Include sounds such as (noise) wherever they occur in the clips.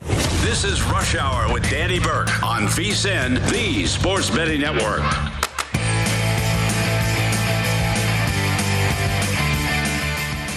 This is Rush Hour with Danny Burke on VSIN, the Sports Betting Network.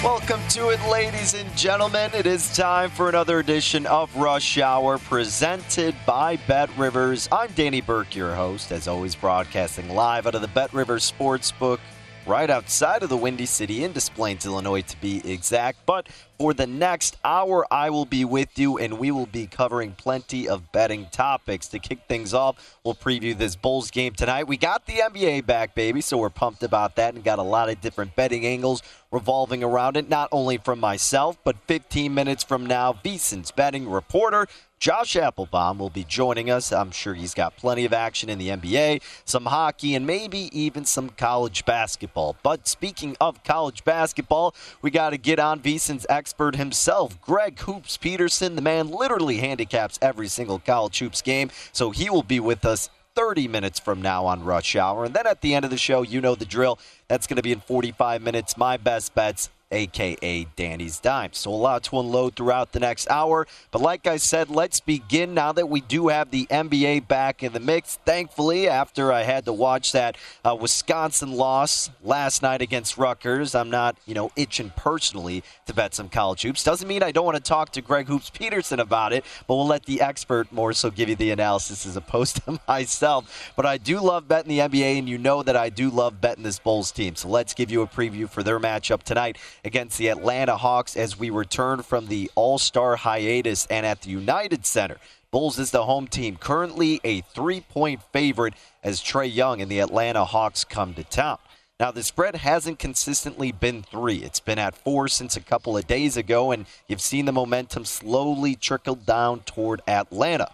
Welcome to it, ladies and gentlemen. It is time for another edition of Rush Hour presented by Bet Rivers. I'm Danny Burke, your host, as always, broadcasting live out of the Bet Rivers Sportsbook right outside of the Windy City in Des Plaines, Illinois, to be exact. But for the next hour, I will be with you, and we will be covering plenty of betting topics. To kick things off, we'll preview this Bulls game tonight. We got the NBA back, baby, so we're pumped about that and got a lot of different betting angles revolving around it, not only from myself, but 15 minutes from now, VSIN's betting reporter, Josh Applebaum will be joining us. I'm sure he's got plenty of action in the NBA, some hockey, and maybe even some college basketball. But speaking of college basketball, we got to get on VSIN's expert himself, Greg Hoops Peterson. The man literally handicaps every single college hoops game, so he will be with us 30 minutes from now on Rush Hour. And then at the end of the show, you know the drill. That's going to be in 45 minutes. My best bets aka Danny's Dime. So a lot to unload throughout the next hour. But like I said, let's begin now that we do have the NBA back in the mix. Thankfully, after I had to watch that uh, Wisconsin loss last night against Rutgers, I'm not, you know, itching personally to bet some college hoops. Doesn't mean I don't want to talk to Greg Hoops Peterson about it, but we'll let the expert more so give you the analysis as opposed (laughs) to myself. But I do love betting the NBA, and you know that I do love betting this Bulls team. So let's give you a preview for their matchup tonight against the Atlanta Hawks as we return from the All Star hiatus and at the United Center. Bulls is the home team, currently a three point favorite as Trae Young and the Atlanta Hawks come to town. Now, the spread hasn't consistently been three. It's been at four since a couple of days ago, and you've seen the momentum slowly trickle down toward Atlanta.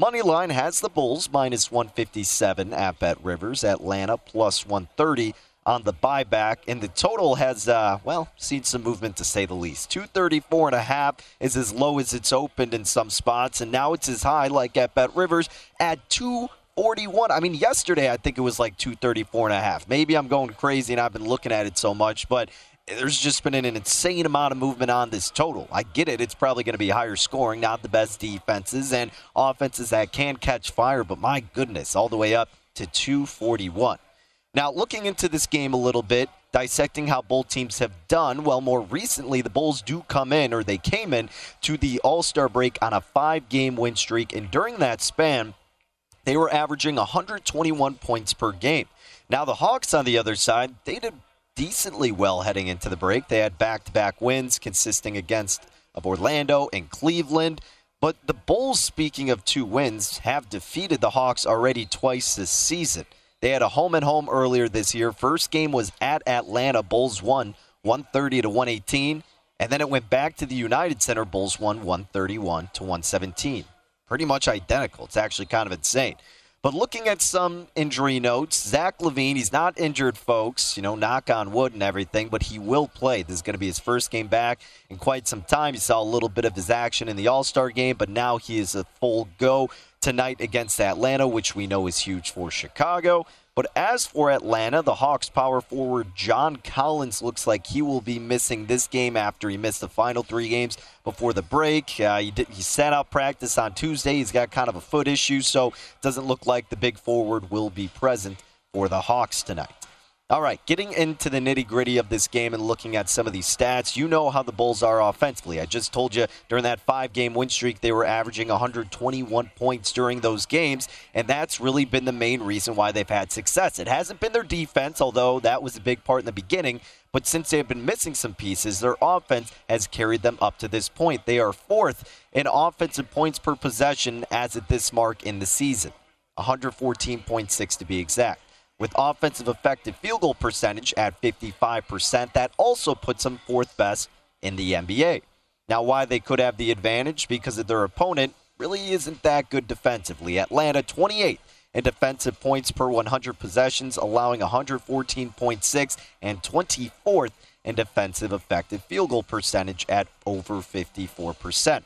Moneyline has the Bulls minus 157 at Bet Rivers, Atlanta plus 130 on the buyback, and the total has, uh, well, seen some movement to say the least. 234 and a half is as low as it's opened in some spots, and now it's as high, like at Bet Rivers, at 241. I mean, yesterday I think it was like 234 and a half. Maybe I'm going crazy and I've been looking at it so much, but there's just been an insane amount of movement on this total. I get it. It's probably going to be higher scoring, not the best defenses and offenses that can catch fire, but my goodness, all the way up to 241. Now, looking into this game a little bit, dissecting how both teams have done, well, more recently, the Bulls do come in, or they came in, to the All Star break on a five game win streak. And during that span, they were averaging 121 points per game. Now, the Hawks on the other side, they did decently well heading into the break. They had back to back wins consisting against of Orlando and Cleveland. But the Bulls, speaking of two wins, have defeated the Hawks already twice this season. They had a home and home earlier this year. First game was at Atlanta. Bulls won 130 to 118. And then it went back to the United Center. Bulls won 131 to 117. Pretty much identical. It's actually kind of insane. But looking at some injury notes, Zach LaVine, he's not injured, folks, you know, knock on wood and everything, but he will play. This is going to be his first game back in quite some time. You saw a little bit of his action in the All Star game, but now he is a full go tonight against Atlanta, which we know is huge for Chicago. But as for Atlanta, the Hawks power forward John Collins looks like he will be missing this game after he missed the final three games before the break. Uh, he, did, he sat out practice on Tuesday. He's got kind of a foot issue, so doesn't look like the big forward will be present for the Hawks tonight. All right, getting into the nitty gritty of this game and looking at some of these stats, you know how the Bulls are offensively. I just told you during that five game win streak, they were averaging 121 points during those games, and that's really been the main reason why they've had success. It hasn't been their defense, although that was a big part in the beginning, but since they've been missing some pieces, their offense has carried them up to this point. They are fourth in offensive points per possession as at this mark in the season, 114.6 to be exact with offensive effective field goal percentage at 55%. That also puts them fourth best in the NBA. Now, why they could have the advantage? Because of their opponent really isn't that good defensively. Atlanta 28 in defensive points per 100 possessions, allowing 114.6 and 24th in defensive effective field goal percentage at over 54%.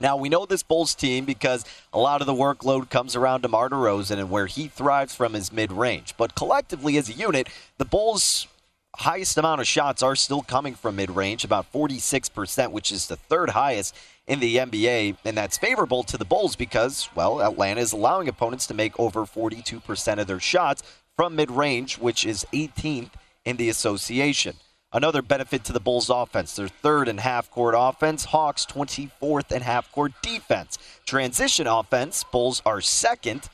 Now, we know this Bulls team because a lot of the workload comes around DeMar DeRozan and where he thrives from his mid range. But collectively, as a unit, the Bulls' highest amount of shots are still coming from mid range, about 46%, which is the third highest in the NBA. And that's favorable to the Bulls because, well, Atlanta is allowing opponents to make over 42% of their shots from mid range, which is 18th in the association. Another benefit to the Bulls offense. Their third and half court offense. Hawks 24th and half court defense. Transition offense. Bulls are second.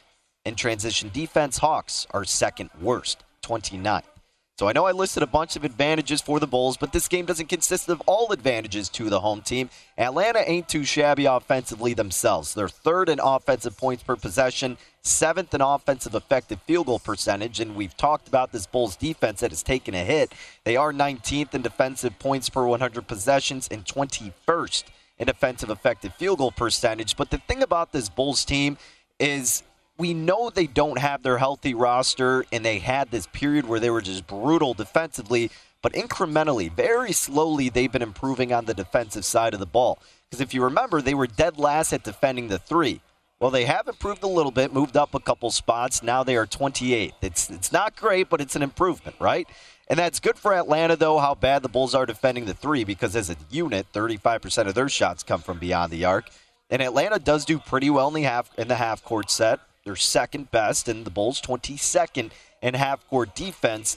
And transition defense. Hawks are second worst, 29th. So I know I listed a bunch of advantages for the Bulls, but this game doesn't consist of all advantages to the home team. Atlanta ain't too shabby offensively themselves. They're third in offensive points per possession, seventh in offensive effective field goal percentage, and we've talked about this Bulls defense that has taken a hit. They are 19th in defensive points per 100 possessions and 21st in defensive effective field goal percentage. But the thing about this Bulls team is we know they don't have their healthy roster, and they had this period where they were just brutal defensively. But incrementally, very slowly, they've been improving on the defensive side of the ball. Because if you remember, they were dead last at defending the three. Well, they have improved a little bit, moved up a couple spots. Now they are 28th. It's it's not great, but it's an improvement, right? And that's good for Atlanta, though, how bad the Bulls are defending the three, because as a unit, 35% of their shots come from beyond the arc. And Atlanta does do pretty well in the half in the half court set. They're second best, and the Bulls 22nd in half court defense.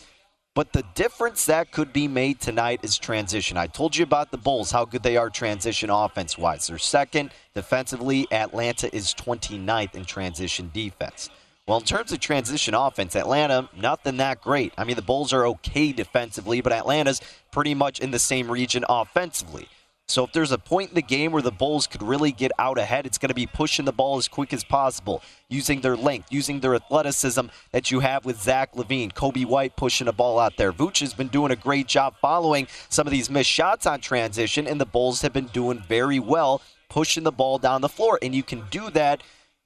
But the difference that could be made tonight is transition. I told you about the Bulls, how good they are transition offense wise. They're second defensively. Atlanta is 29th in transition defense. Well, in terms of transition offense, Atlanta, nothing that great. I mean, the Bulls are okay defensively, but Atlanta's pretty much in the same region offensively. So if there's a point in the game where the Bulls could really get out ahead, it's going to be pushing the ball as quick as possible, using their length, using their athleticism that you have with Zach LaVine, Coby White pushing the ball out there. Vooch has been doing a great job following some of these missed shots on transition, and the Bulls have been doing very well pushing the ball down the floor. And you can do that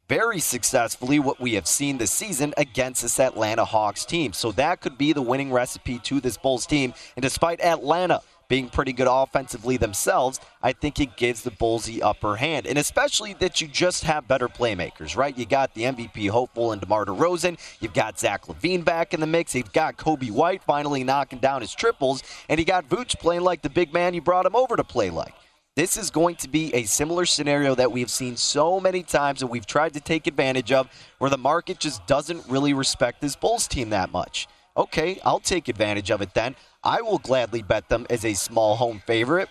very successfully, what we have seen this season against this Atlanta Hawks team. So that could be the winning recipe to this Bulls team. And despite Atlanta being pretty good offensively themselves, I think it gives the Bulls the upper hand. And especially that you just have better playmakers, right? You got the MVP hopeful and DeMar DeRozan. You've got Zach LaVine back in the mix. You've got Coby White finally knocking down his triples. And you got Vooch playing like the big man you brought him over to play like. This is going to be a similar scenario that we've seen so many times and we've tried to take advantage of where the market just doesn't really respect this Bulls team that much. Okay, I'll take advantage of it then. I will gladly bet them as a small home favorite.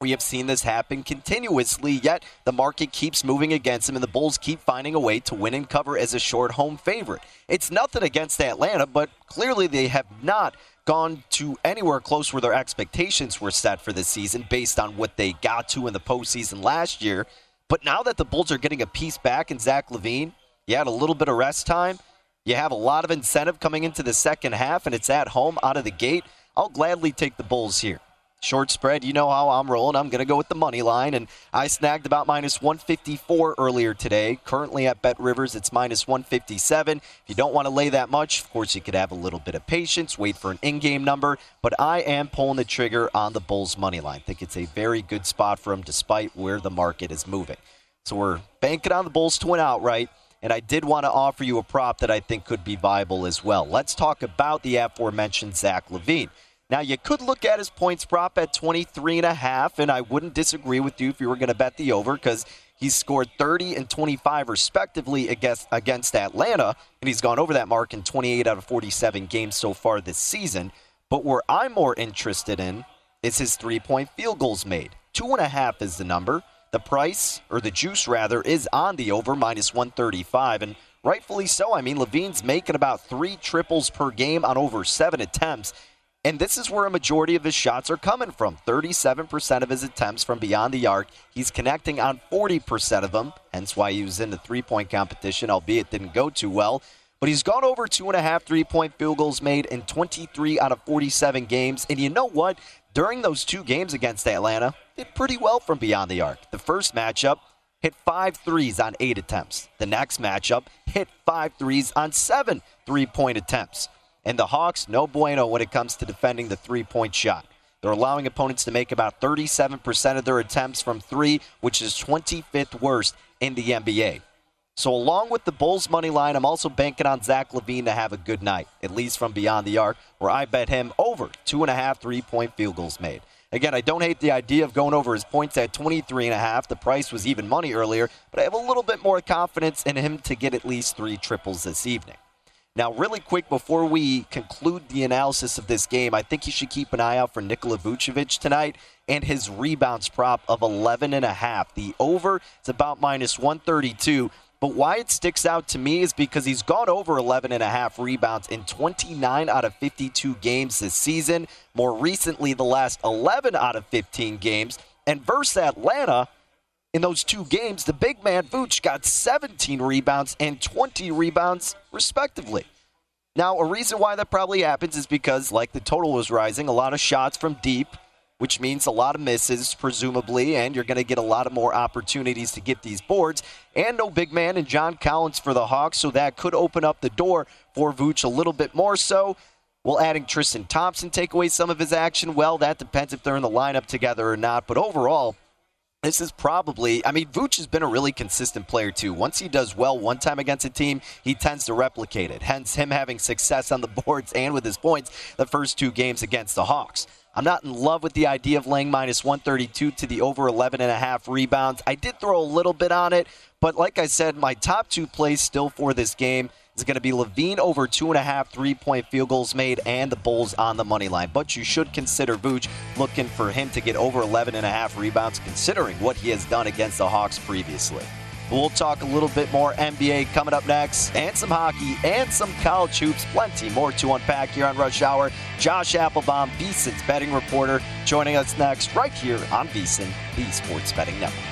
We have seen this happen continuously, yet the market keeps moving against them, and the Bulls keep finding a way to win and cover as a short home favorite. It's nothing against Atlanta, but clearly they have not gone to anywhere close where their expectations were set for this season based on what they got to in the postseason last year. But now that the Bulls are getting a piece back in Zach LaVine, you had a little bit of rest time. You have a lot of incentive coming into the second half, and it's at home out of the gate. I'll gladly take the Bulls here. Short spread, you know how I'm rolling. I'm going to go with the money line, and I snagged about minus 154 earlier today. Currently at Bet Rivers, it's minus 157. If you don't want to lay that much, of course, you could have a little bit of patience, wait for an in-game number. But I am pulling the trigger on the Bulls money line. I think it's a very good spot for them, despite where the market is moving. So we're banking on the Bulls to win outright. And I did want to offer you a prop that I think could be viable as well. Let's talk about the aforementioned Zach LaVine. Now, you could look at his points prop at 23 and a half, and I wouldn't disagree with you if you were going to bet the over because He's scored 30 and 25 respectively against, against Atlanta, and he's gone over that mark in 28 out of 47 games so far this season. But where I'm more interested in is his three point field goals made. Two and a half is the number. The price, or the juice rather, is on the over, minus 135. And rightfully so. I mean, LaVine's making about three triples per game on over seven attempts. And this is where a majority of his shots are coming from. 37% of his attempts from beyond the arc. He's connecting on 40% of them, hence why he was in the three point competition, albeit didn't go too well. But he's gone over two and a half three point field goals made in 23 out of 47 games. And you know what? During those two games against Atlanta, did pretty well from beyond the arc. The first matchup, hit five threes on eight attempts. The next matchup, hit five threes on seven three point attempts. And the Hawks, no bueno when it comes to defending the three point shot. They're allowing opponents to make about 37% of their attempts from three, which is 25th worst in the NBA. So, along with the Bulls money line, I'm also banking on Zach LaVine to have a good night, at least from beyond the arc, where I bet him over two and a half three point field goals made. Again, I don't hate the idea of going over his points at 23 and a half. The price was even money earlier, but I have a little bit more confidence in him to get at least three triples this evening. Now, really quick before we conclude the analysis of this game, I think you should keep an eye out for Nikola Vucevic tonight and his rebounds prop of 11 and a half. The over is about minus 132. But why it sticks out to me is because he's gone over 11 and a half rebounds in 29 out of 52 games this season. More recently, the last 11 out of 15 games. And versus Atlanta, in those two games, the big man Vooch got 17 rebounds and 20 rebounds, respectively. Now, a reason why that probably happens is because, like the total was rising, a lot of shots from deep, which means a lot of misses, presumably, and you're going to get a lot of more opportunities to get these boards. And no big man in John Collins for the Hawks, so that could open up the door for Vooch a little bit more so. Will adding Tristan Thompson take away some of his action? Well, that depends if they're in the lineup together or not. But overall, this is probably, I mean, Vooch has been a really consistent player too. Once he does well one time against a team, he tends to replicate it. Hence, him having success on the (laughs) boards and with his points the first two games against the Hawks. I'm not in love with the idea of laying minus 132 to the over 11 and a half rebounds. I did throw a little bit on it, but like I said, my top two plays still for this game is going to be LaVine over two and a half three point field goals made and the Bulls on the money line. But you should consider Vooch looking for him to get over 11 and a half rebounds, considering what he has done against the Hawks previously. We'll talk a little bit more NBA coming up next, and some hockey and some college hoops. Plenty more to unpack here on Rush Hour. Josh Applebaum, VSIN's betting reporter, joining us next right here on VSIN, the Sports Betting Network.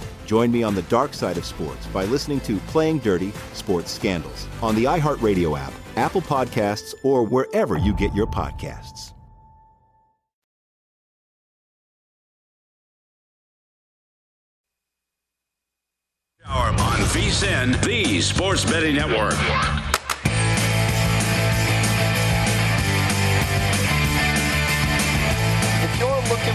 Join me on the dark side of sports by listening to Playing Dirty Sports Scandals on the iHeartRadio app, Apple Podcasts, or wherever you get your podcasts. On VSIN, the Sports Betting Network.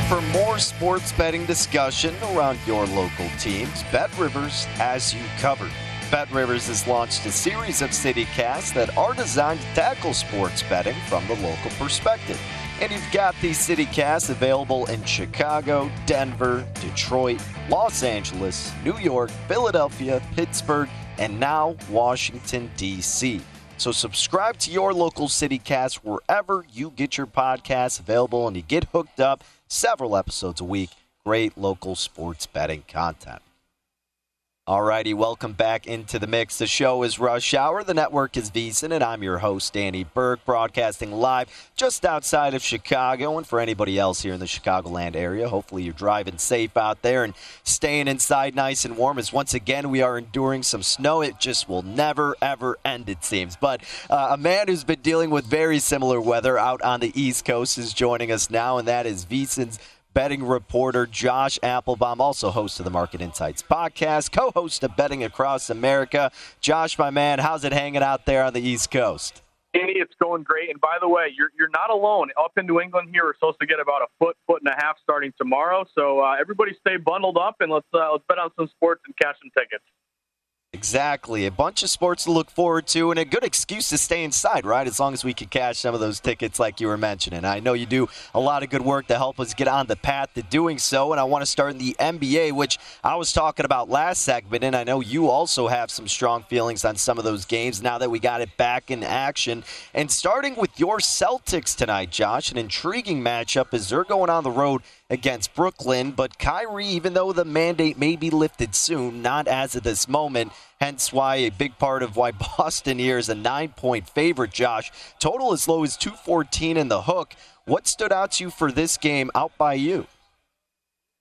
For more sports betting discussion around your local teams, Bet Rivers has you covered. Bet Rivers has launched a series of CityCasts that are designed to tackle sports betting from the local perspective. And you've got these CityCasts available in Chicago, Denver, Detroit, Los Angeles, New York, Philadelphia, Pittsburgh, and now Washington, D.C. So subscribe to your local CityCast wherever you get your podcasts available and you get hooked up several episodes a week. Great local sports betting content. Alrighty, welcome back into the mix. The show is Rush Hour. The network is VSIN, and I'm your host, Danny Burke, broadcasting live just outside of Chicago. And for anybody else here in the Chicagoland area, hopefully you're driving safe out there and staying inside nice and warm. As once again, we are enduring some snow. It just will never, ever end, it seems. But uh, a man who's been dealing with very similar weather out on the East Coast is joining us now, and that is VSIN's betting reporter Josh Applebaum, also host of the Market Insights podcast, co host of Betting Across America. Josh, my man, how's it hanging out there on the East Coast? Danny, it's going great. And by the way, you're, you're not alone. Up in New England here, we're supposed to get about a foot, foot and a half starting tomorrow. So uh, everybody stay bundled up and let's, uh, let's bet on some sports and cash some tickets. Exactly. A bunch of sports to look forward to and a good excuse to stay inside, right? As long as we can cash some of those tickets like you were mentioning. I know you do a lot of good work to help us get on the path to doing so. And I want to start in the NBA, which I was talking about last segment. And I know you also have some strong feelings on some of those games now that we got it back in action. And starting with your Celtics tonight, Josh, an intriguing matchup as they're going on the road against Brooklyn. But Kyrie, even though the mandate may be lifted soon, not as of this moment. Hence why a big part of why (laughs) Boston here is a nine point favorite, Josh. Total as low as 214 in the hook. What stood out to you for this game out by you?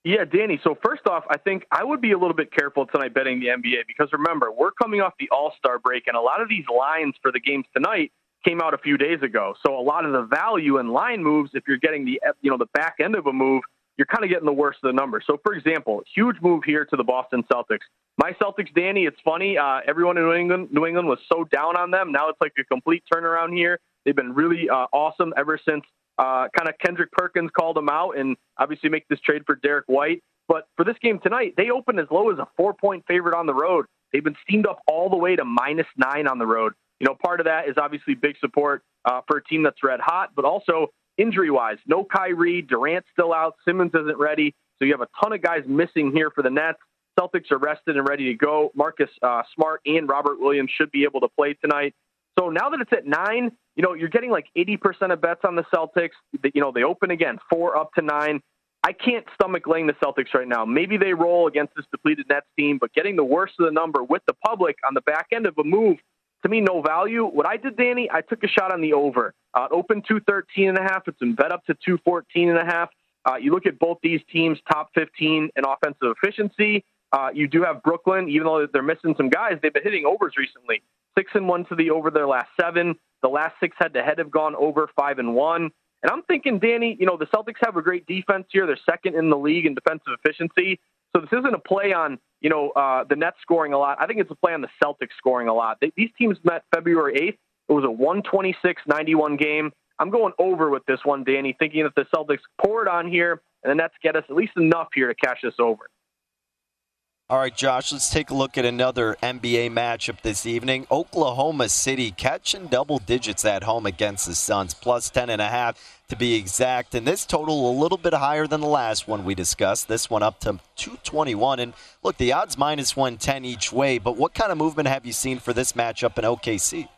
Yeah, Danny. So first off, I think I would be a little bit careful tonight betting the NBA because remember, we're coming off the All Star break, and a lot of these lines for the games tonight came out a few days ago. So a lot of the value in line moves, if you're getting the you know the back end of a move, you're kind of getting the worst of the numbers. So, for example, huge move here to the Boston Celtics. My Celtics, Danny, it's funny. Uh, everyone in New England, New England was so down on them. Now it's like a complete turnaround here. They've been really uh, awesome ever since uh, kind of Kendrick Perkins called them out and obviously make this trade for Derrick White. But for this game tonight, they opened as low as a four point favorite on the road. They've been steamed up all the way to minus nine on the road. You know, part of that is obviously big support uh, for a team that's red hot, but also injury wise, no Kyrie, Durant's still out, Simmons isn't ready. So you have a ton of guys missing here for the Nets. Celtics are rested and ready to go. Marcus uh, Smart and Robert Williams should be able to play tonight. So now that it's at nine, you know, you're getting like 80% of bets on the Celtics. You know, they open again, four up to nine. I can't stomach laying the Celtics right now. Maybe they roll against this depleted Nets team, but getting the worst of the number with the public on the back end of a move to me, no value. What I did, Danny, I took a shot on the over. Uh, open 213 and a half. It's been bet up to 214 and a half. Uh, you look at both these teams, top 15 in offensive efficiency. Uh, you do have Brooklyn, even though they're missing some guys, they've been hitting overs recently. Six and one to the over their last seven. The last six head to head have gone over five and one. And I'm thinking, Danny, you know, the Celtics have a great defense here. They're second in the league in defensive efficiency. So this isn't a play on, you know, uh, the Nets scoring a lot. I think it's a play on the Celtics scoring a lot. They, these teams met February 8th. It was a 126-91 game. I'm going over with this one, Danny, thinking that the Celtics pour it on here and the Nets get us at least enough here to cash this over. All right, Josh, let's take a look at another NBA matchup this evening. Oklahoma City catching double digits at home against the Suns, plus 10.5 to be exact. And this total a little bit higher than the last one we discussed. This one up to 221. And look, the odds minus 110 each way, but what kind of movement have you seen for this matchup in OKC?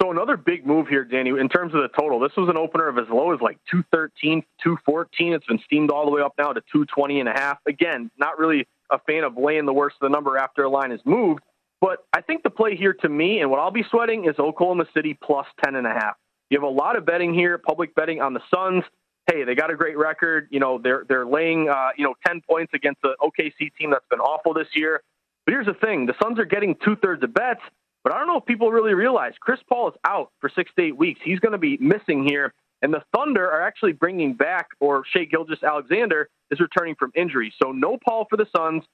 So another big move here, Danny, in terms of the total. This was an opener of as low as like 213, 214. It's been steamed all the way up now to 220 and a half. Again, not really a fan of laying the worst of the number after a line is moved. But I think the play here to me, and what I'll be sweating, is Oklahoma City plus 10.5. You have a lot of betting here, public betting on the Suns. Hey, they got a great record. You know, they're they're laying uh, you know 10 points against the OKC team that's been awful this year. But here's the thing: the Suns are getting two thirds of bets. But I don't know if people really realize Chris Paul is out for six to eight weeks. He's going to be missing here. And the Thunder are actually bringing back, or Shai Gilgeous-Alexander is returning from injury. So no Paul for the Suns.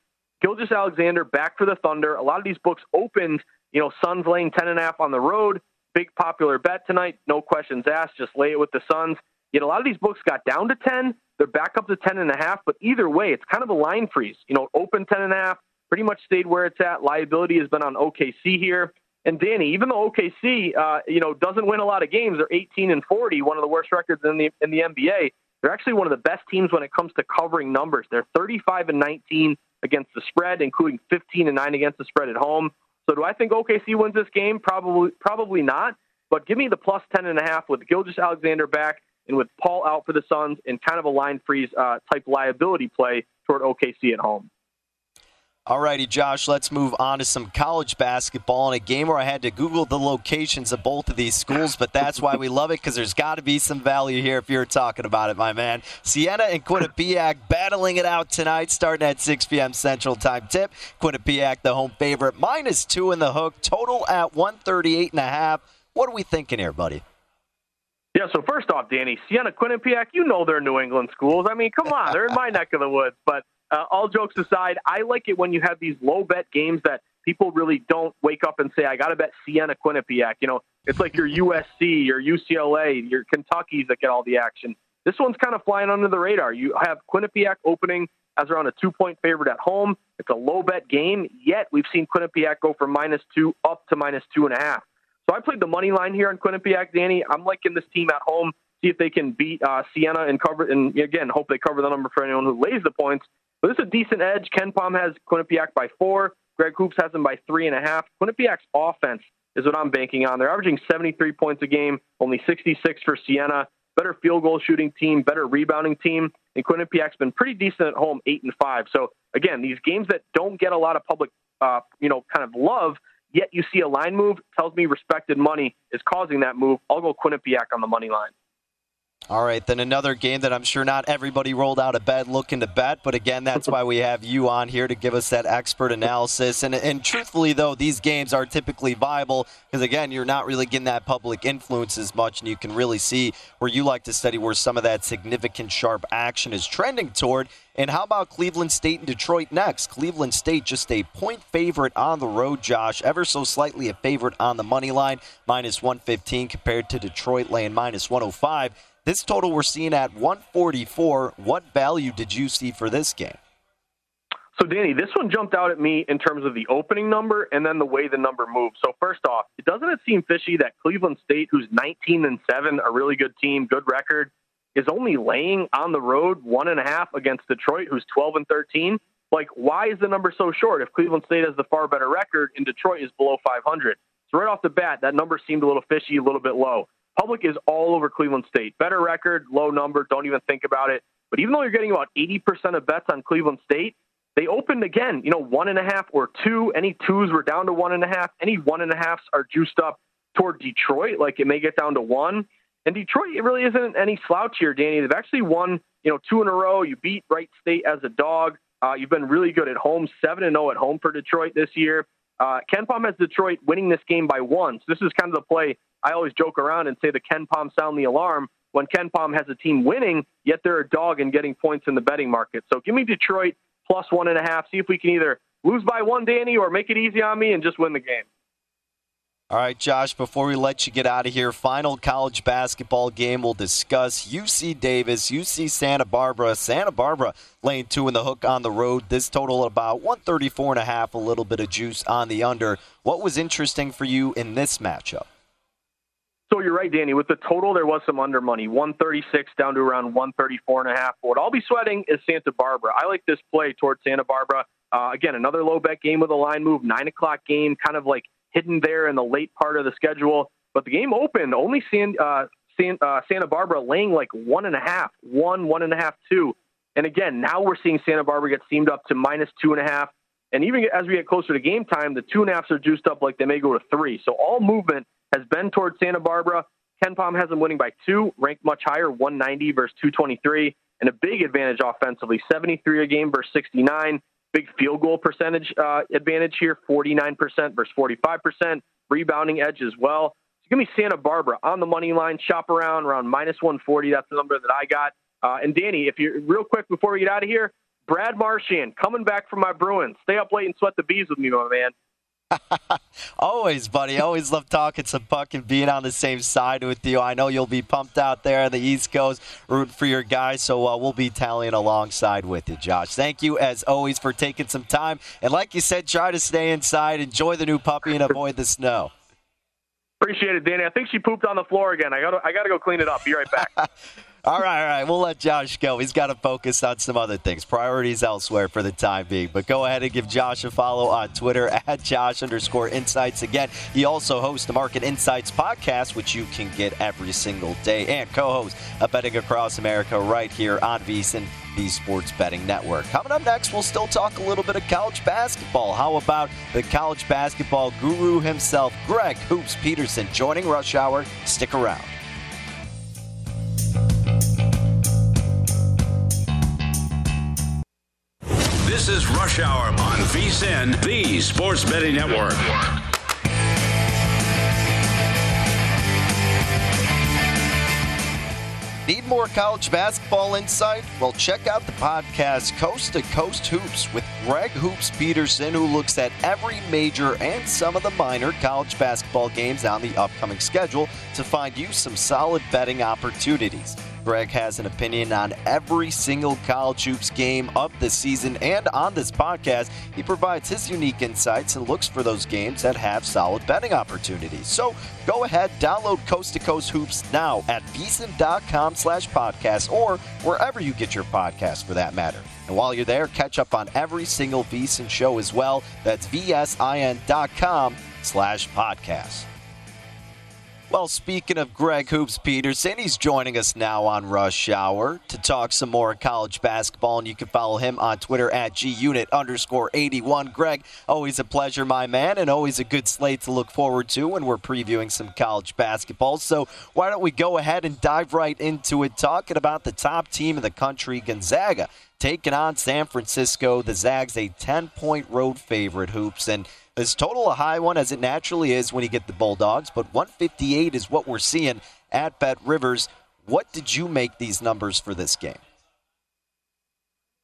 Gilgeous-Alexander back for the Thunder. A lot of these books opened, you know, Suns laying 10.5 on the road. Big popular bet tonight. No questions asked. Just lay it with the Suns. Yet a lot of these books got down to 10. They're back up to 10.5. But either way, it's kind of a line freeze. You know, open 10.5, pretty much stayed where it's at. Liability has been on OKC here. And Danny, even though OKC, uh, you know, doesn't win a lot of games, they're 18 and 40, one of the worst records in the in the NBA. They're actually one of the best teams when it comes to covering numbers. They're 35 and 19 against the spread, including 15 and 9 against the spread at home. So do I think OKC wins this game? Probably, probably not. But give me the plus ten and a half with Gilgeous-Alexander back and with Paul out for the Suns and kind of a line freeze uh, type liability play toward OKC at home. All righty, Josh, let's move on to some college basketball in a game where I had to Google the locations of both of these schools, but that's why we love it because there's got to be some value here if you're talking about it, my man. Siena and Quinnipiac battling it out tonight, starting at 6 p.m. Central Time tip. Quinnipiac, the home favorite, minus two in the hook, total at 138 and a half. What are we thinking here, buddy? Yeah, so first off, Danny, Siena, Quinnipiac, you know they're New England schools. I mean, come on, they're in my neck of the woods, but uh, all jokes aside, I like it when you have these low bet games that people really don't wake up and say, I got to bet Siena Quinnipiac. You know, it's like your USC, your UCLA, your Kentuckies that get all the action. This one's kind of flying under the radar. You have Quinnipiac opening as around a two point favorite at home. It's a low bet game, yet we've seen Quinnipiac go from minus two up to minus two and a half. So I played the money line here on Quinnipiac, Danny. I'm liking this team at home. See if they can beat uh, Siena and cover, and again, hope they cover the number for anyone who lays the points. But this is a decent edge. KenPom has Quinnipiac by four. Greg Hoops has them by three and a half. Quinnipiac's offense is what I'm banking on. They're averaging 73 points a game, only 66 for Siena. Better field goal shooting team, better rebounding team. And Quinnipiac's been pretty decent at home, eight and five. So again, these games that don't get a lot of public, uh, you know, kind of love, yet you see a line move, tells me respected money is causing that move. I'll go Quinnipiac on the money line. All right, then another game that I'm sure not everybody rolled out of bed looking to bet, but again, that's why we have you on here to give us that expert analysis. And, and truthfully, though, these games are typically viable because, again, you're not really getting that public influence as much, and you can really see where you like to study where some of that significant sharp action is trending toward. And how about Cleveland State and Detroit next? Cleveland State just a point favorite on the road, Josh, ever so slightly a favorite on the money line, minus 115 compared to Detroit laying minus 105. This total we're seeing at 144. What value did you see for this game? So, Danny, this one jumped out at me in terms of the opening number and then the way the number moved. So, first off, doesn't it seem fishy that Cleveland State, who's 19 and seven, a really good team, good record, is only laying on the road one and a half against Detroit, who's 12 and 13? Like, why is the number so short if Cleveland State has the far better record and Detroit is below 500? So, right off the bat, that number seemed a little fishy, a little bit low. Public is all over Cleveland State. Better record, low number, don't even think about it. But even though you're getting about 80% of bets on Cleveland State, they opened again, you know, one and a half or two. Any twos were down to one and a half. Any one and a halfs are juiced up toward Detroit, like it may get down to one. And Detroit, it really isn't any slouch here, Danny. They've actually won, you know, two in a row. You beat Wright State as a dog. Uh, you've been really good at home, seven and zero at home for Detroit this year. Uh, KenPom has Detroit winning this game by one. So this is kind of the play I always joke around and say the KenPom sound the alarm when KenPom has a team winning, yet they're a dog and getting points in the betting market. So give me Detroit plus one and a half. See if we can either lose by one, Danny, or make it easy on me and just win the game. All right, Josh, before we let you get out of here, final college basketball game we'll discuss UC Davis, UC Santa Barbara. Santa Barbara laying two in the hook on the road. This total about 134 and a half, a little bit of juice on the under. What was interesting for you in this matchup? So you're right, Danny. With the total, there was some under money, 136 down to around 134 and a half. What I'll be sweating is Santa Barbara. I like this play towards Santa Barbara. Uh, again, another low bet game with a line move, nine o'clock game, kind of like hidden there in the late part of the schedule. But the game opened only San, uh, San, uh, Santa Barbara laying like one and a half, one, one and a half, two. And again, now we're seeing Santa Barbara get steamed up to minus two and a half. And even as we get closer to game time, the two and a halfs are juiced up like they may go to three. So all movement has been towards Santa Barbara. KenPom has them winning by two, ranked much higher, 190 versus 223, and a big advantage offensively, 73 a game versus 69. Big field goal percentage uh, advantage here, 49% versus 45%. Rebounding edge as well. So give me Santa Barbara on the money line. Shop around around minus 140. That's the number that I got. Uh, and Danny, if you real quick before we get out of here, Brad Marchand coming back from my Bruins. Stay up late and sweat the bees with me, my man. (laughs) always, buddy. Always love talking some puck and being on the same side with you. I know you'll be pumped out there on the East Coast, rooting for your guys. So uh, we'll be tallying alongside with you, Josh. Thank you as always for taking some time. And like you said, try to stay inside, enjoy the new puppy, and avoid the snow. Appreciate it, Danny. I think she pooped on the floor again. I got I got to go clean it up. Be right back. (laughs) all right, all right. We'll let Josh go. He's got to focus on some other things. Priorities elsewhere for the time being. But go ahead and give Josh a follow on Twitter (laughs) at Josh underscore insights. Again, he also hosts the Market Insights podcast, which you can get every single day, and co host a Betting Across America right here on VSIN, the Sports Betting Network. Coming up next, we'll still talk a little bit of college basketball. How about the college basketball guru himself, Greg Hoops Peterson, joining Rush Hour? Stick around. This is Rush Hour on VSIN, the Sports Betting Network. Need more college basketball insight? Well, check out the podcast Coast to Coast Hoops with Greg Hoops Peterson, who looks at every major and some of the minor college basketball games on the upcoming schedule to find you some solid betting opportunities. Greg has an opinion on every single college hoops game of the season, and on this podcast, he provides his unique insights and looks for those games that have solid betting opportunities. So go ahead, download Coast to Coast Hoops now at VSIN.com slash podcast or wherever you get your podcast for that matter. And while you're there, catch up on every single VSIN show as well. That's VSIN.com slash podcast. Well, speaking of Greg Hoops Peterson, he's joining us now on Rush Hour to talk some more college basketball, and you can follow him on Twitter at GUnit underscore 81. Greg, always a pleasure, my man, and always a good slate to look forward to when we're previewing some college basketball. So why don't we go ahead and dive right into it, talking about the top team in the country, Gonzaga, taking on San Francisco. The Zags, a 10 point road favorite, Hoops, and is total a high one as it naturally is when you get the Bulldogs, but 158 is what we're seeing at Bet Rivers. What did you make these numbers for this game?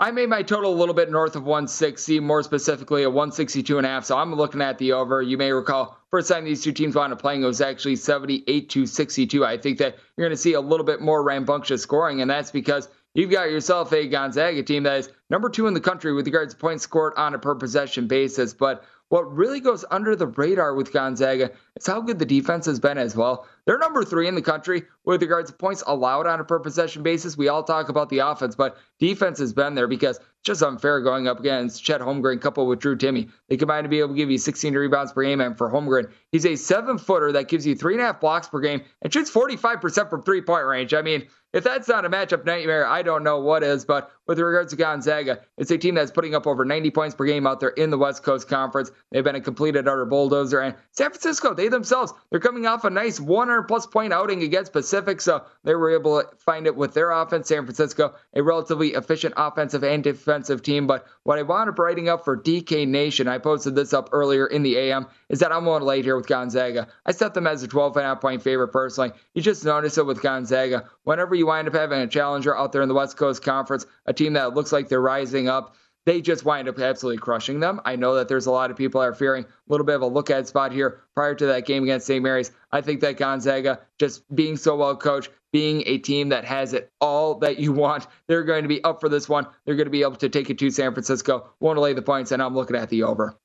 I made my total a little bit north of 160, more specifically a 162 and a half. So I'm looking at the over. You may recall first time these two teams wound up playing, it was actually 78 to 62. I think that you're going to see a little bit more rambunctious scoring, and that's because you've got yourself a Gonzaga team that is number two in the country with regards to points scored on a per possession basis. But what really goes under the radar with Gonzaga is how good the defense has been as well. They're number three in the country with regards to points allowed on a per possession basis. We all talk about the offense, but defense has been there because just unfair going up against Chet Holmgren coupled with Drew Timme. They combine to be able to give you 16 rebounds per game, and for Holmgren, he's a seven footer that gives you three and a half blocks per game and shoots 45% from three point range. I mean, if that's not a matchup nightmare, I don't know what is. But with regards to Gonzaga, it's a team that's putting up over 90 points per game out there in the West Coast Conference. They've been a completed utter bulldozer. And San Francisco, they themselves, they're coming off a nice 100 plus point outing against Pacific. So they were able to find it with their offense. San Francisco, a relatively efficient offensive and defensive team. But what I wound up writing up for DK Nation, I posted this up earlier in the AM, is that I'm going late here with Gonzaga. I set them as a 12 and a half point favorite personally. You just notice it with Gonzaga. Whenever you wind up having a challenger out there in the West Coast Conference, a team that looks like they're rising up, they just wind up absolutely crushing them. I know that there's a lot of people that are fearing a little bit of a look at spot here prior to that game against St. Mary's. I think that Gonzaga, just being so well coached, being a team that has it all that you want, they're going to be up for this one. They're going to be able to take it to San Francisco, want to lay the points, and I'm looking at the over.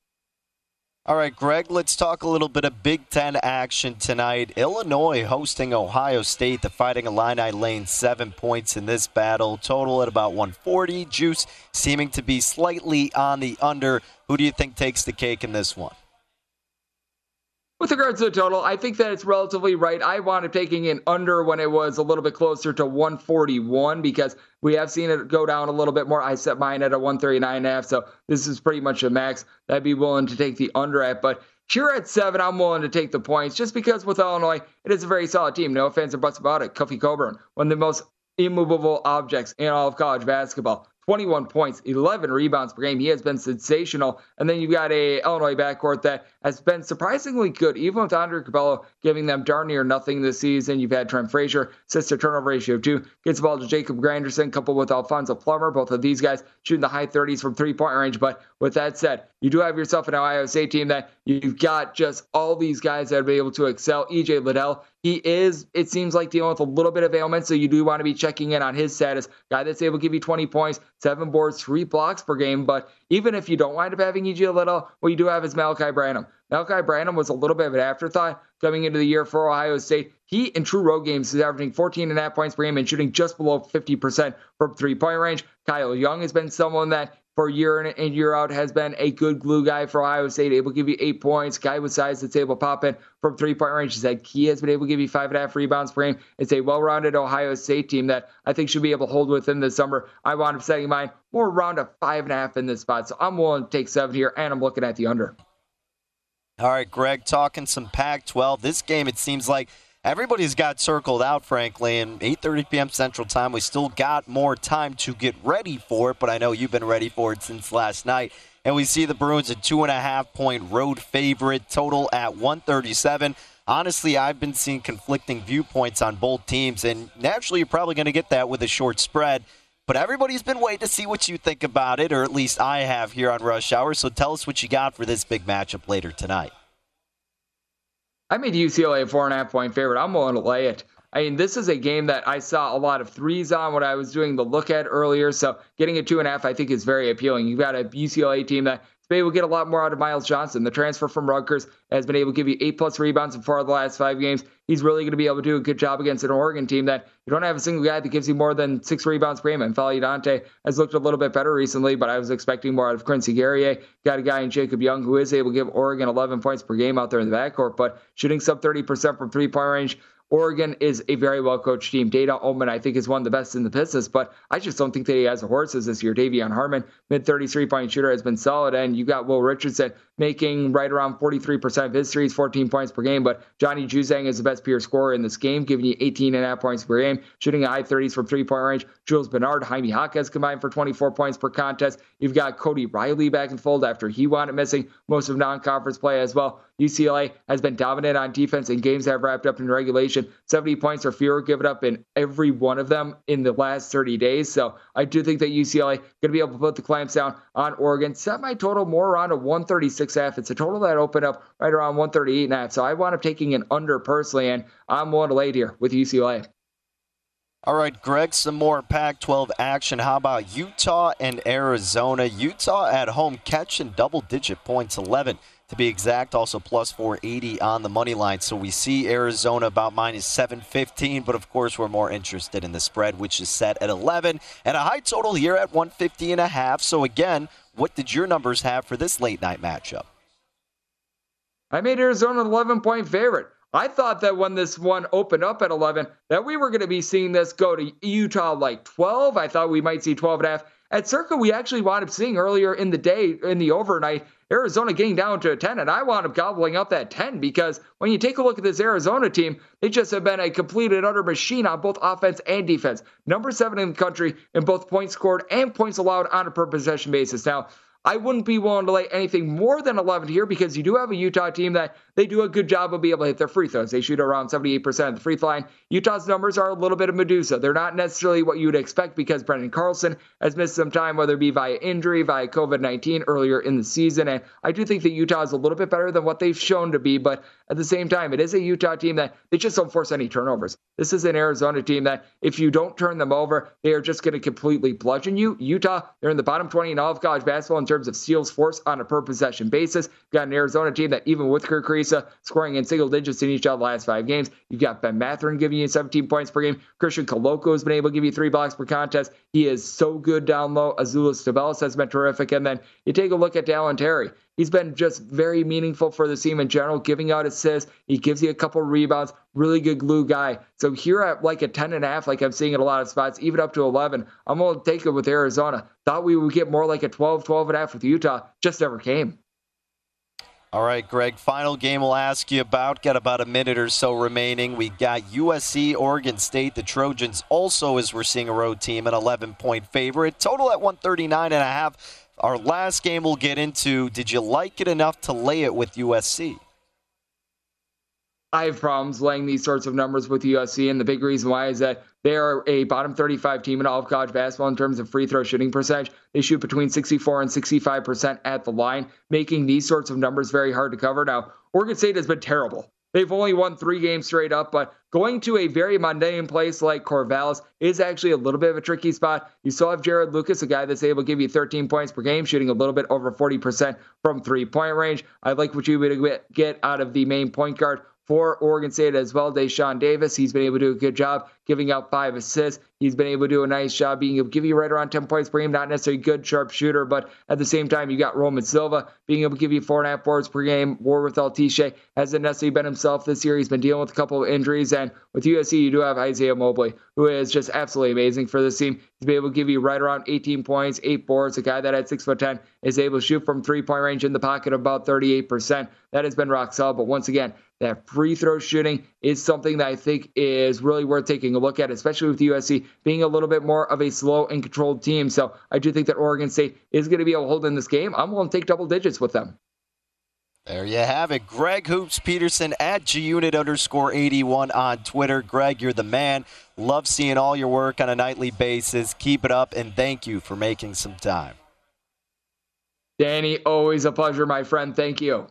All right, Greg, let's talk a little bit of Big Ten action tonight. Illinois hosting Ohio State. The Fighting Illini laying seven points in this battle. Total at about 140. Juice seeming to be slightly on the under. Who do you think takes the cake in this one? With regards to the total, I think that it's relatively right. I wanted taking it under when it was a little bit closer to 141 because we have seen it go down a little bit more. I set mine at a 139.5, so this is pretty much a max that I'd be willing to take the under at. But here at seven, I'm willing to take the points just because with Illinois, it is a very solid team. No offense or buts about it. Kofi Cockburn, one of the most immovable objects in all of college basketball. 21 points, 11 rebounds per game. He has been sensational. And then you've got a Illinois backcourt that has been surprisingly good, even with Andre Curbelo giving them darn near nothing this season. You've had Trent Frazier, sister turnover ratio of two, gets the ball to Jacob Grandison, coupled with Alfonso Plummer. Both of these guys shooting the high 30s from three point range. But with that said, you do have yourself an Ohio State team that you've got just all these guys that are able to excel. EJ Liddell, he is, it seems like, dealing with a little bit of ailment, so you do want to be checking in on his status. Guy that's able to give you 20 points, seven boards, three blocks per game. But even if you don't wind up having EJ Liddell, what you do have is Malachi Branham. Malachi Branham was a little bit of an afterthought coming into the year for Ohio State. He, in true road games, is averaging 14 and a half points per game and shooting just below 50% from three point range. Kyle Young has been someone that for year in and year out has been a good glue guy for Ohio State, able to give you eight points, guy with size that's able to pop in from three point range. He said he has been able to give you five and a half rebounds per game. It's a well rounded Ohio State team that I think should be able to hold within the summer. I wound up setting mine more around a five and a half in this spot. So I'm willing to take seven here, and I'm looking at the under. All right, Greg, talking some Pac 12. This game, it seems like everybody's got circled out, frankly, and 8.30 p.m. Central Time. We still got more time to get ready for it, but I know you've been ready for it since last night. And we see the Bruins a two and a half point road favorite, total at 137. Honestly, I've been seeing conflicting viewpoints on both teams, and naturally, you're probably going to get that with a short spread. But everybody's been waiting to see what you think about it, or at least I have here on Rush Hour. So tell us what you got for this big matchup later tonight. I made UCLA a four and a half point favorite. I'm willing to lay it. I mean, this is a game that I saw a lot of threes on what I was doing the look at earlier. So getting a two and a half, I think, is very appealing. You've got a UCLA team that been to get a lot more out of Myles Johnson. The transfer from Rutgers has been able to give you eight plus rebounds in four of the last five games. He's really going to be able to do a good job against an Oregon team that you don't have a single guy that gives you more than six rebounds per game. And N'Faly Dante has looked a little bit better recently, but I was expecting more out of Quincy Guerrier. Got a guy in Jacob Young who is able to give Oregon 11 points per game out there in the backcourt, but shooting sub 30% from three point range Oregon is a very well coached team. Dana Altman, I think, is one of the best in the business, but I just don't think that he has the horses this year. De'Vion Harmon, mid 33 point shooter, has been solid, and you got Will Richardson making right around 43% of his threes, 14 points per game. But Johnny Juzang is the best peer scorer in this game, giving you 18 and a half points per game, shooting high 30s from three point range. Jules Bernard, Jaime Jaquez combined for 24 points per contest. You've got Cody Riley back in fold after he up missing most of non conference play as well. UCLA has been dominant on defense in games have wrapped up in regulation. 70 points or fewer given up in every one of them in the last 30 days. So I do think that UCLA going to be able to put the clamps down on Oregon. Set my total more around a 136 half. It's a total that opened up right around 138 and a half. So I wound up taking an under personally, and I'm one lay here with UCLA. All right, Greg, some more Pac 12 action. How about Utah and Arizona? Utah at home catching double digit points 11 to be exact. Also plus 480 on the money line. So we see Arizona about minus 715, but of course we're more interested in the spread, which is set at 11 and a high total here at 150 and a half. So again, what did your numbers have for this late night matchup? I made Arizona an 11 point favorite. I thought that when this one opened up at 11, that we were going to be seeing this go to Utah like 12. I thought we might see 12 and a half. At Circa, we actually wound up seeing earlier in the day, in the overnight, Arizona getting down to a 10, and I wound up gobbling up that 10 because when you take a look at this Arizona team, they just have been a complete and utter machine on both offense and defense. Number seven in the country in both points scored and points allowed on a per possession basis. Now, I wouldn't be willing to lay anything more than 11 here because you do have a Utah team that they do a good job of being able to hit their free throws. They shoot around 78% of the free throw line. Utah's numbers are a little bit of Medusa. They're not necessarily what you would expect because Branden Carlson has missed some time, whether it be via injury, via COVID 19 earlier in the season. And I do think that Utah is a little bit better than what they've shown to be. But at the same time, it is a Utah team that they just don't force any turnovers. This is an Arizona team that if you don't turn them over, they are just going to completely bludgeon you. Utah, they're in the bottom 20 in all of college basketball in terms of steals force on a per possession basis. You've got an Arizona team that, even with Kerr Kriisa scoring in single digits in each of the last five games, you've got Ben Mathurin giving you 17 points per game. Christian Koloko has been able to give you three blocks per contest. He is so good down low. Azuolas Tubelis has been terrific. And then you take a look at Dalen Terry. He's been just very meaningful for the team in general, giving out assists. He gives you a couple rebounds. Really good glue guy. So here at like a 10 and a half, like I'm seeing in a lot of spots, even up to 11, I'm going to take it with Arizona. Thought we would get more like a 12, 12 and a half with Utah. Just never came. All right, Greg, final game we'll ask you about. Got about a minute or so remaining. We got USC, Oregon State. The Trojans also, as we're seeing a road team, an 11 point favorite. Total at 139 and a half. Our last game we'll get into. Did you like it enough to lay it with USC? I have problems laying these sorts of numbers with USC, and the big reason why is that they are a bottom 35 team in all of college basketball in terms of free throw shooting percentage. They shoot between 64 and 65% at the line, making these sorts of numbers very hard to cover. Now, Oregon State has been terrible They've only won three games straight up, but going to a very mundane place like Corvallis is actually a little bit of a tricky spot. You still have Jarod Lucas, a guy that's able to give you 13 points per game, shooting a little bit over 40% from three point range. I like what you would get out of the main point guard for Oregon State as well. Dashawn Davis, he's been able to do a good job giving out five assists. He's been able to do a nice job being able to give you right around 10 points per game. Not necessarily good sharp shooter, but at the same time, you got Roman Silva being able to give you four and a half boards per game. Warith Alatishe hasn't necessarily been himself this year. He's been dealing with a couple of injuries. And with USC, you do have Isaiah Mobley, who is just absolutely amazing for this team. He's been able to give you right around 18 points, eight boards. A guy that at six foot 10 is able to shoot from three point range in the pocket about 38%. That has been rock solid. But once again, that free throw shooting is something that I think is really worth taking a look at, especially with the USC being a little bit more of a slow and controlled team. So I do think that Oregon State is going to be able to hold in this game. I'm willing to take double digits with them. There you have it. Greg Hoops Peterson at GUnit underscore 81 on Twitter. Greg, you're the man. Love seeing all your work on a nightly basis. Keep it up, and thank you for making some time. Danny, always a pleasure, my friend. Thank you.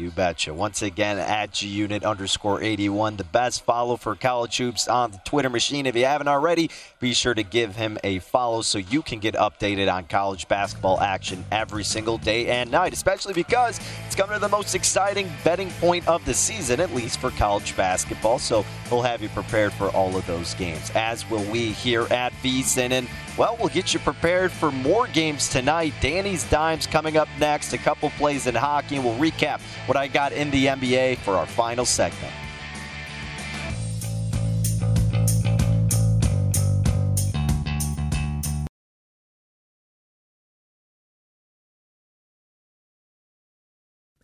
You betcha. Once again, at GUnit underscore 81, the best follow for college hoops on the Twitter machine. If you haven't already, be sure to give him a follow so you can get updated on college basketball action every single day and night, especially because it's coming to the most exciting betting point of the season, at least for college basketball. So we'll have you prepared for all of those games, as will we here at VSIN. Well, we'll get you prepared for more games tonight. Danny's Dimes coming up next, a couple plays in hockey, and we'll recap what I got in the NBA for our final segment.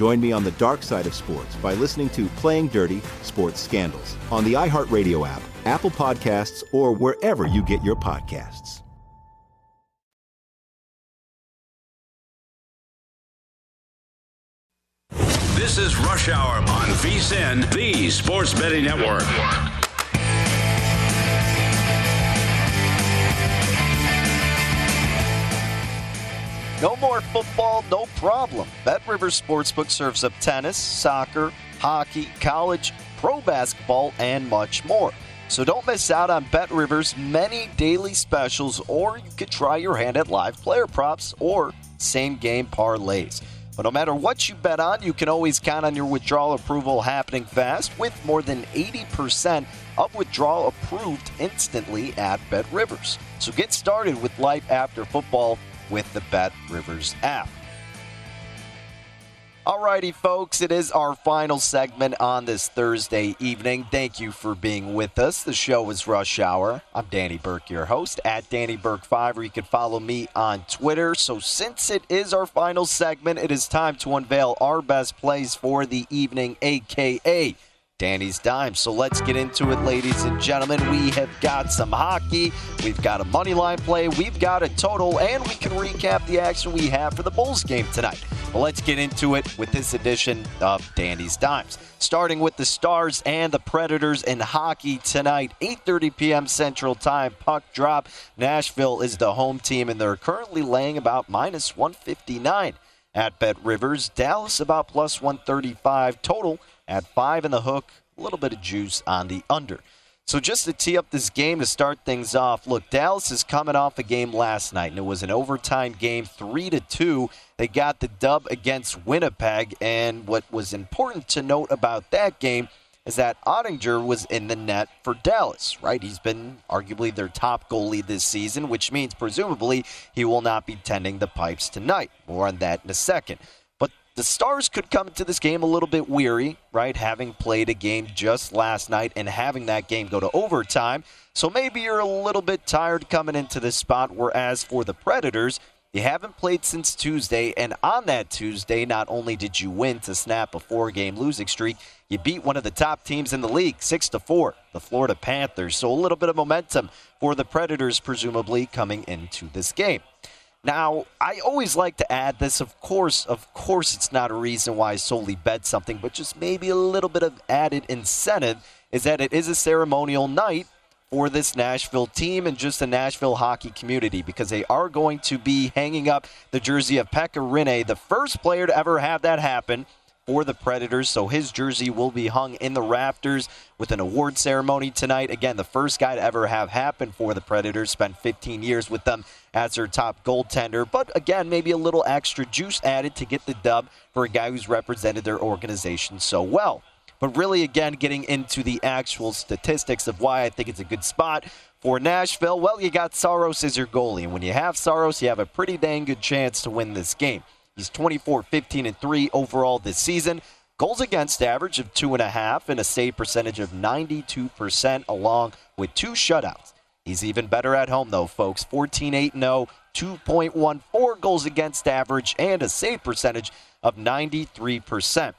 Join me on the dark side of sports by listening to Playing Dirty Sports Scandals on the iHeartRadio app, Apple Podcasts, or wherever you get your podcasts. This is Rush Hour on VSIN, the Sports Betting Network. No more football, no problem. Bet Rivers Sportsbook serves up tennis, soccer, hockey, college, pro basketball, and much more. So don't miss out on Bet Rivers' many daily specials, or you could try your hand at live player props or same game parlays. But no matter what you bet on, you can always count on your withdrawal approval happening fast with more than 80% of withdrawal approved instantly at Bet Rivers. So get started with life after football with the Bet Rivers app. Alrighty, folks, it is our final segment on this Thursday evening. Thank you for being with us. The show is Rush Hour. I'm Danny Burke, your host, at Danny Burke5, or you can follow me on Twitter. So, since it is our final segment, it is time to unveil our best plays for the evening, aka Danny's Dime. So let's get into it, ladies and gentlemen. We have got some hockey, we've got a money line play, we've got a total, and we can recap the action we have for the Bulls game tonight. Well, let's get into it with this edition of Danny's Dimes. Starting with the Stars and the Predators in hockey tonight, 8:30 p.m. Central Time. Puck drop. Nashville is the home team, and they're currently laying about minus 159 at Bet Rivers. Dallas about plus 135 total at five in the hook, a little bit of juice on the under. So just to tee up this game to start things off, look, Dallas is coming off a game last night, and it was an overtime game, three to two. They got the dub against Winnipeg, and what was important to note about that game is that Oettinger was in the net for Dallas, right? He's been arguably their top goalie this season, which means presumably he will not be tending the pipes tonight. More on that in a second. The Stars could come into this game a little bit weary, right? Having played a game just last night and having that game go to overtime. So maybe you're a little bit tired coming into this spot. Whereas for the Predators, you haven't played since Tuesday, and on that Tuesday, not only did you win to snap a four-game losing streak, you beat one of the top teams in the league, six to four, the Florida Panthers. So a little bit of momentum for the Predators, presumably coming into this game. Now, I always like to add this. Of course, of course, it's not a reason why I solely bet something, but just maybe a little bit of added incentive is that it is a ceremonial night for this Nashville team and just the Nashville hockey community because they are going to be hanging up the jersey of Pekka Rinne, the first player to ever have that happen for the Predators. So his jersey will be hung in the rafters with an award ceremony tonight. Again, the first guy to ever have happen for the Predators. Spent 15 years with them as their top goaltender. But again, maybe a little extra juice added to get the dub for a guy who's represented their organization so well. But really, again, getting into the actual statistics of why I think it's a good spot for Nashville, well, you got Saros as your goalie. And when you have Saros, you have a pretty dang good chance to win this game. He's 24, 15, and 3 overall this season. Goals against average of 2.5 and a save percentage of 92%, along with two shutouts. He's even better at home, though, folks. 14 8 0, 2.14 goals against average, and a save percentage of 93%.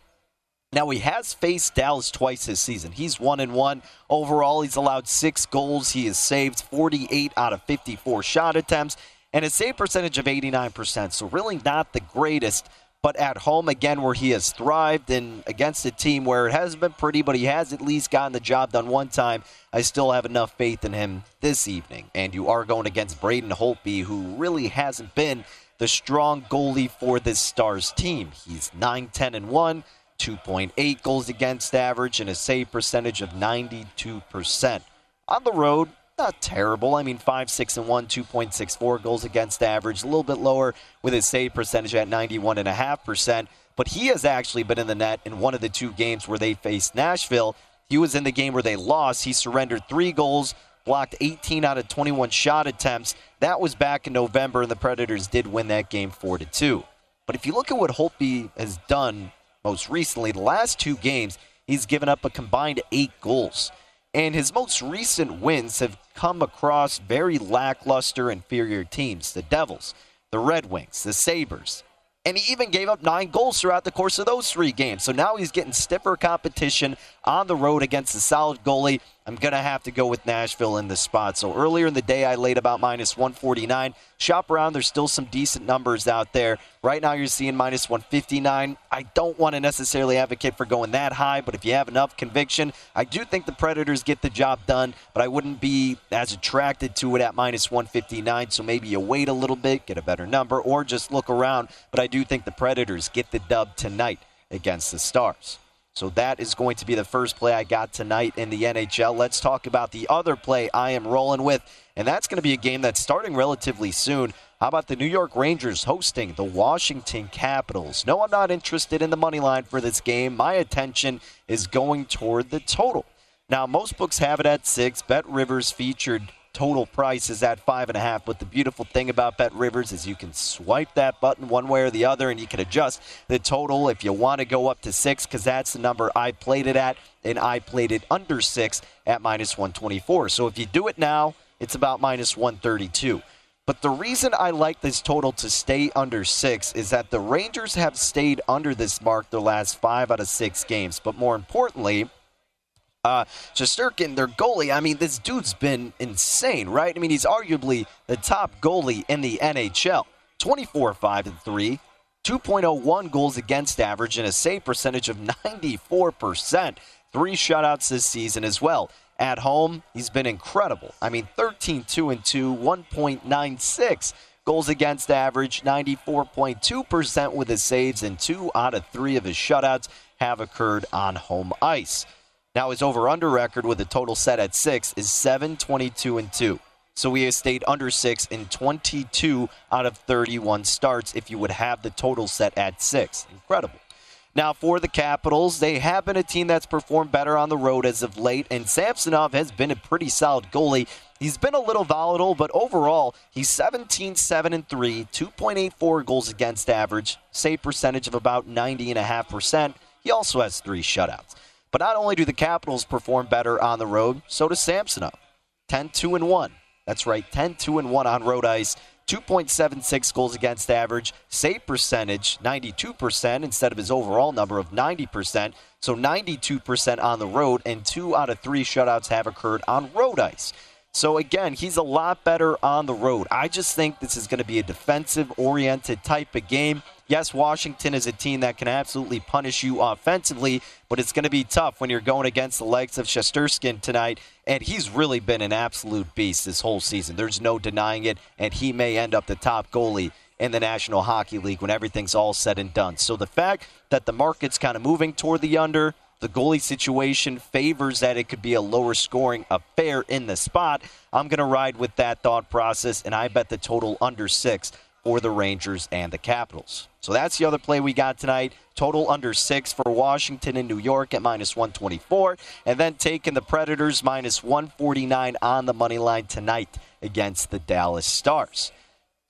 Now he has faced Dallas twice this season. He's one and one overall. He's allowed six goals. He has saved 48 out of 54 shot attempts and a save percentage of 89%. So really not the greatest. But at home again, where he has thrived, and against a team where it hasn't been pretty, but he has at least gotten the job done one time. I still have enough faith in him this evening. And you are going against Braden Holtby, who really hasn't been the strong goalie for this Stars team. He's 9 10 and 1. 2.8 goals against average and a save percentage of 92%. On the road, not terrible. I mean, 5 6 and 1, 2.64 goals against average, a little bit lower with his save percentage at 91.5%. But he has actually been in the net in one of the two games where they faced Nashville. He was in the game where they lost. He surrendered three goals, blocked 18 out of 21 shot attempts. That was back in November, and the Predators did win that game 4 to 2. But if you look at what Holtby has done most recently, the last two games, he's given up a combined eight goals. And his most recent wins have come across very lackluster, inferior teams the Devils, the Red Wings, the Sabres. And he even gave up nine goals throughout the course of those three games. So now he's getting stiffer competition on the road against a solid goalie I'm going to have to go with Nashville in this spot. So earlier in the day, I laid about minus 149. Shop around, there's still some decent numbers out there. Right now, you're seeing minus 159. I don't want to necessarily advocate for going that high, but if you have enough conviction, I do think the Predators get the job done, but I wouldn't be as attracted to it at minus 159. So maybe you wait a little bit, get a better number, or just look around. But I do think the Predators get the dub tonight against the Stars. So that is going to be the first play I got tonight in the NHL. Let's talk about the other play I am rolling with, and that's going to be a game that's starting relatively soon. How about the New York Rangers hosting the Washington Capitals? No, I'm not interested in the money line for this game. My attention is going toward the total. Now, most books have it at six. Bet Rivers featured total price is at five and a half. But the beautiful thing about Bet Rivers is you can swipe that button one way or the other, and you can adjust the total if you want to go up to six, because that's the number I played it at, and I played it under six at minus 124. So if you do it now, it's about minus 132. But the reason I like this total to stay under six is that the Rangers have stayed under this mark the last five out of six games. But more importantly, uh, Shesterkin, their goalie, I mean, this dude's been insane, right? I mean, he's arguably the top goalie in the NHL. 24 5 and 3, 2.01 goals against average, and a save percentage of 94%. Three shutouts this season as well. At home, he's been incredible. I mean, 13 2 and 2, 1.96 goals against average, 94.2% with his saves, and two out of three of his shutouts have occurred on home ice. Now his over/under record with a total set at six is 7, 22, and two. So he has stayed under six in 22 out of 31 starts. If you would have the total set at six, incredible. Now, for the Capitals, they have been a team that's performed better on the road as of late, and Samsonov has been a pretty solid goalie He's been a little volatile, but overall, he's 17 7 and 3, 2.84 goals against average, save percentage of about 90.5%. He also has three shutouts. But not only do the Capitals perform better on the road, so does Samsonov. 10 2 and 1. That's right, 10 2 and 1 on road ice. 2.76 goals against average, save percentage 92% instead of his overall number of 90%. So 92% on the road, and two out of three shutouts have occurred on road ice. So again, he's a lot better on the road. I just think this is going to be a defensive oriented type of game. Yes, Washington is a team that can absolutely punish you offensively, but it's going to be tough when you're going against the likes of Shesterkin tonight. And he's really been an absolute beast this whole season. There's no denying it, and he may end up the top goalie in the National Hockey League when everything's all said and done. So the fact that the market's kind of moving toward the under, the goalie situation favors that it could be a lower scoring affair in the spot. I'm going to ride with that thought process, and I bet the total under six for the Rangers and the Capitals. So that's the other play we got tonight. Total under six for Washington and New York at minus 124. And then taking the Predators minus 149 on the money line tonight against the Dallas Stars.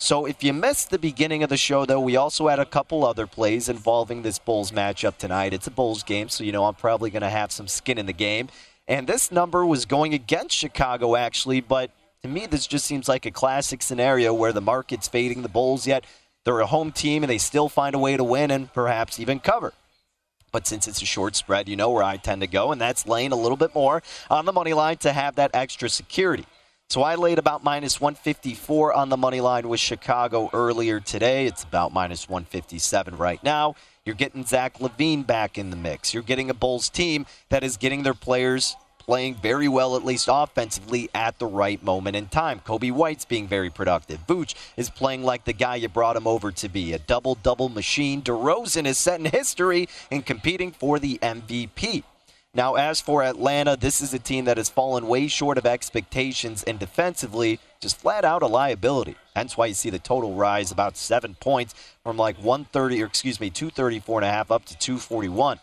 So if you missed the beginning of the show, though, we also had a couple other plays involving this Bulls matchup tonight. It's a Bulls game, so you know I'm probably going to have some skin in the game. And this number was going against Chicago, actually, but to me, this just seems like a classic scenario where the market's fading the Bulls, yet they're a home team and they still find a way to win and perhaps even cover. But since it's a short spread, you know where I tend to go, and that's laying a little bit more on the money line to have that extra security. So I laid about minus 154 on the money line with Chicago earlier today. It's about minus 157 right now. You're getting Zach LaVine back in the mix. You're getting a Bulls team that is getting their players playing very well, at least offensively, at the right moment in time. Coby White's being very productive. Vooch is playing like the guy you brought him over to be, a double double machine. DeRozan is setting history and competing for the MVP. Now, as for Atlanta, this is a team that has fallen way short of expectations and defensively just flat out a liability. Hence why you see the total rise about seven points from like 130, or excuse me, 234 and a half up to 241.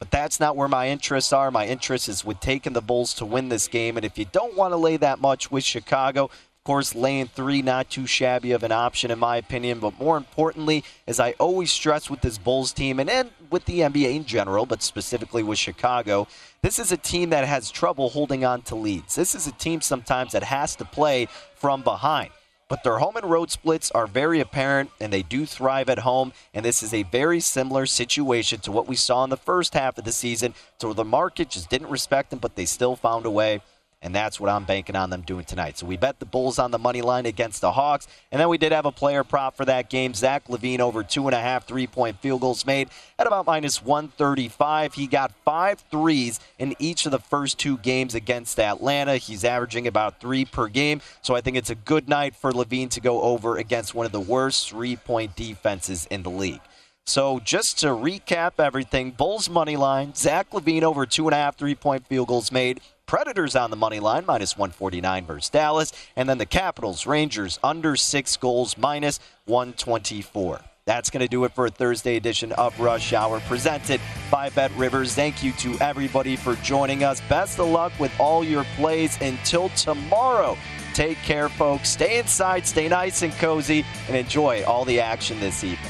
But that's not where my interests are. My interest is with taking the Bulls to win this game. And if you don't want to lay that much with Chicago, of course, laying three, not too shabby of an option, in my opinion. But more importantly, as I always stress with this Bulls team and, and with the NBA in general, but specifically with Chicago, this is a team that has trouble holding on to leads. This is a team sometimes that has to play from behind. But their home and road splits are very apparent, and they do thrive at home. And this is a very similar situation to what we saw in the first half of the season, so the market just didn't respect them, but they still found a way and that's what I'm banking on them doing tonight. So we bet the Bulls on the money line against the Hawks, and then we did have a player prop for that game. Zach LaVine over two and a half three point field goals made at about minus 135. He got five threes in each of the first two games against Atlanta. He's averaging about three per game, so I think it's a good night for LaVine to go over against one of the worst three point defenses in the league. So just to recap everything, Bulls money line, Zach LaVine over two and a half three point field goals made. Predators on the money line, minus 149 versus Dallas. And then the Capitals, Rangers, under six goals, minus 124. That's going to do it for a Thursday edition of Rush Hour presented by Bet Rivers. Thank you to everybody for joining us. Best of luck with all your plays until tomorrow. Take care, folks. Stay inside, stay nice and cozy, and enjoy all the action this evening.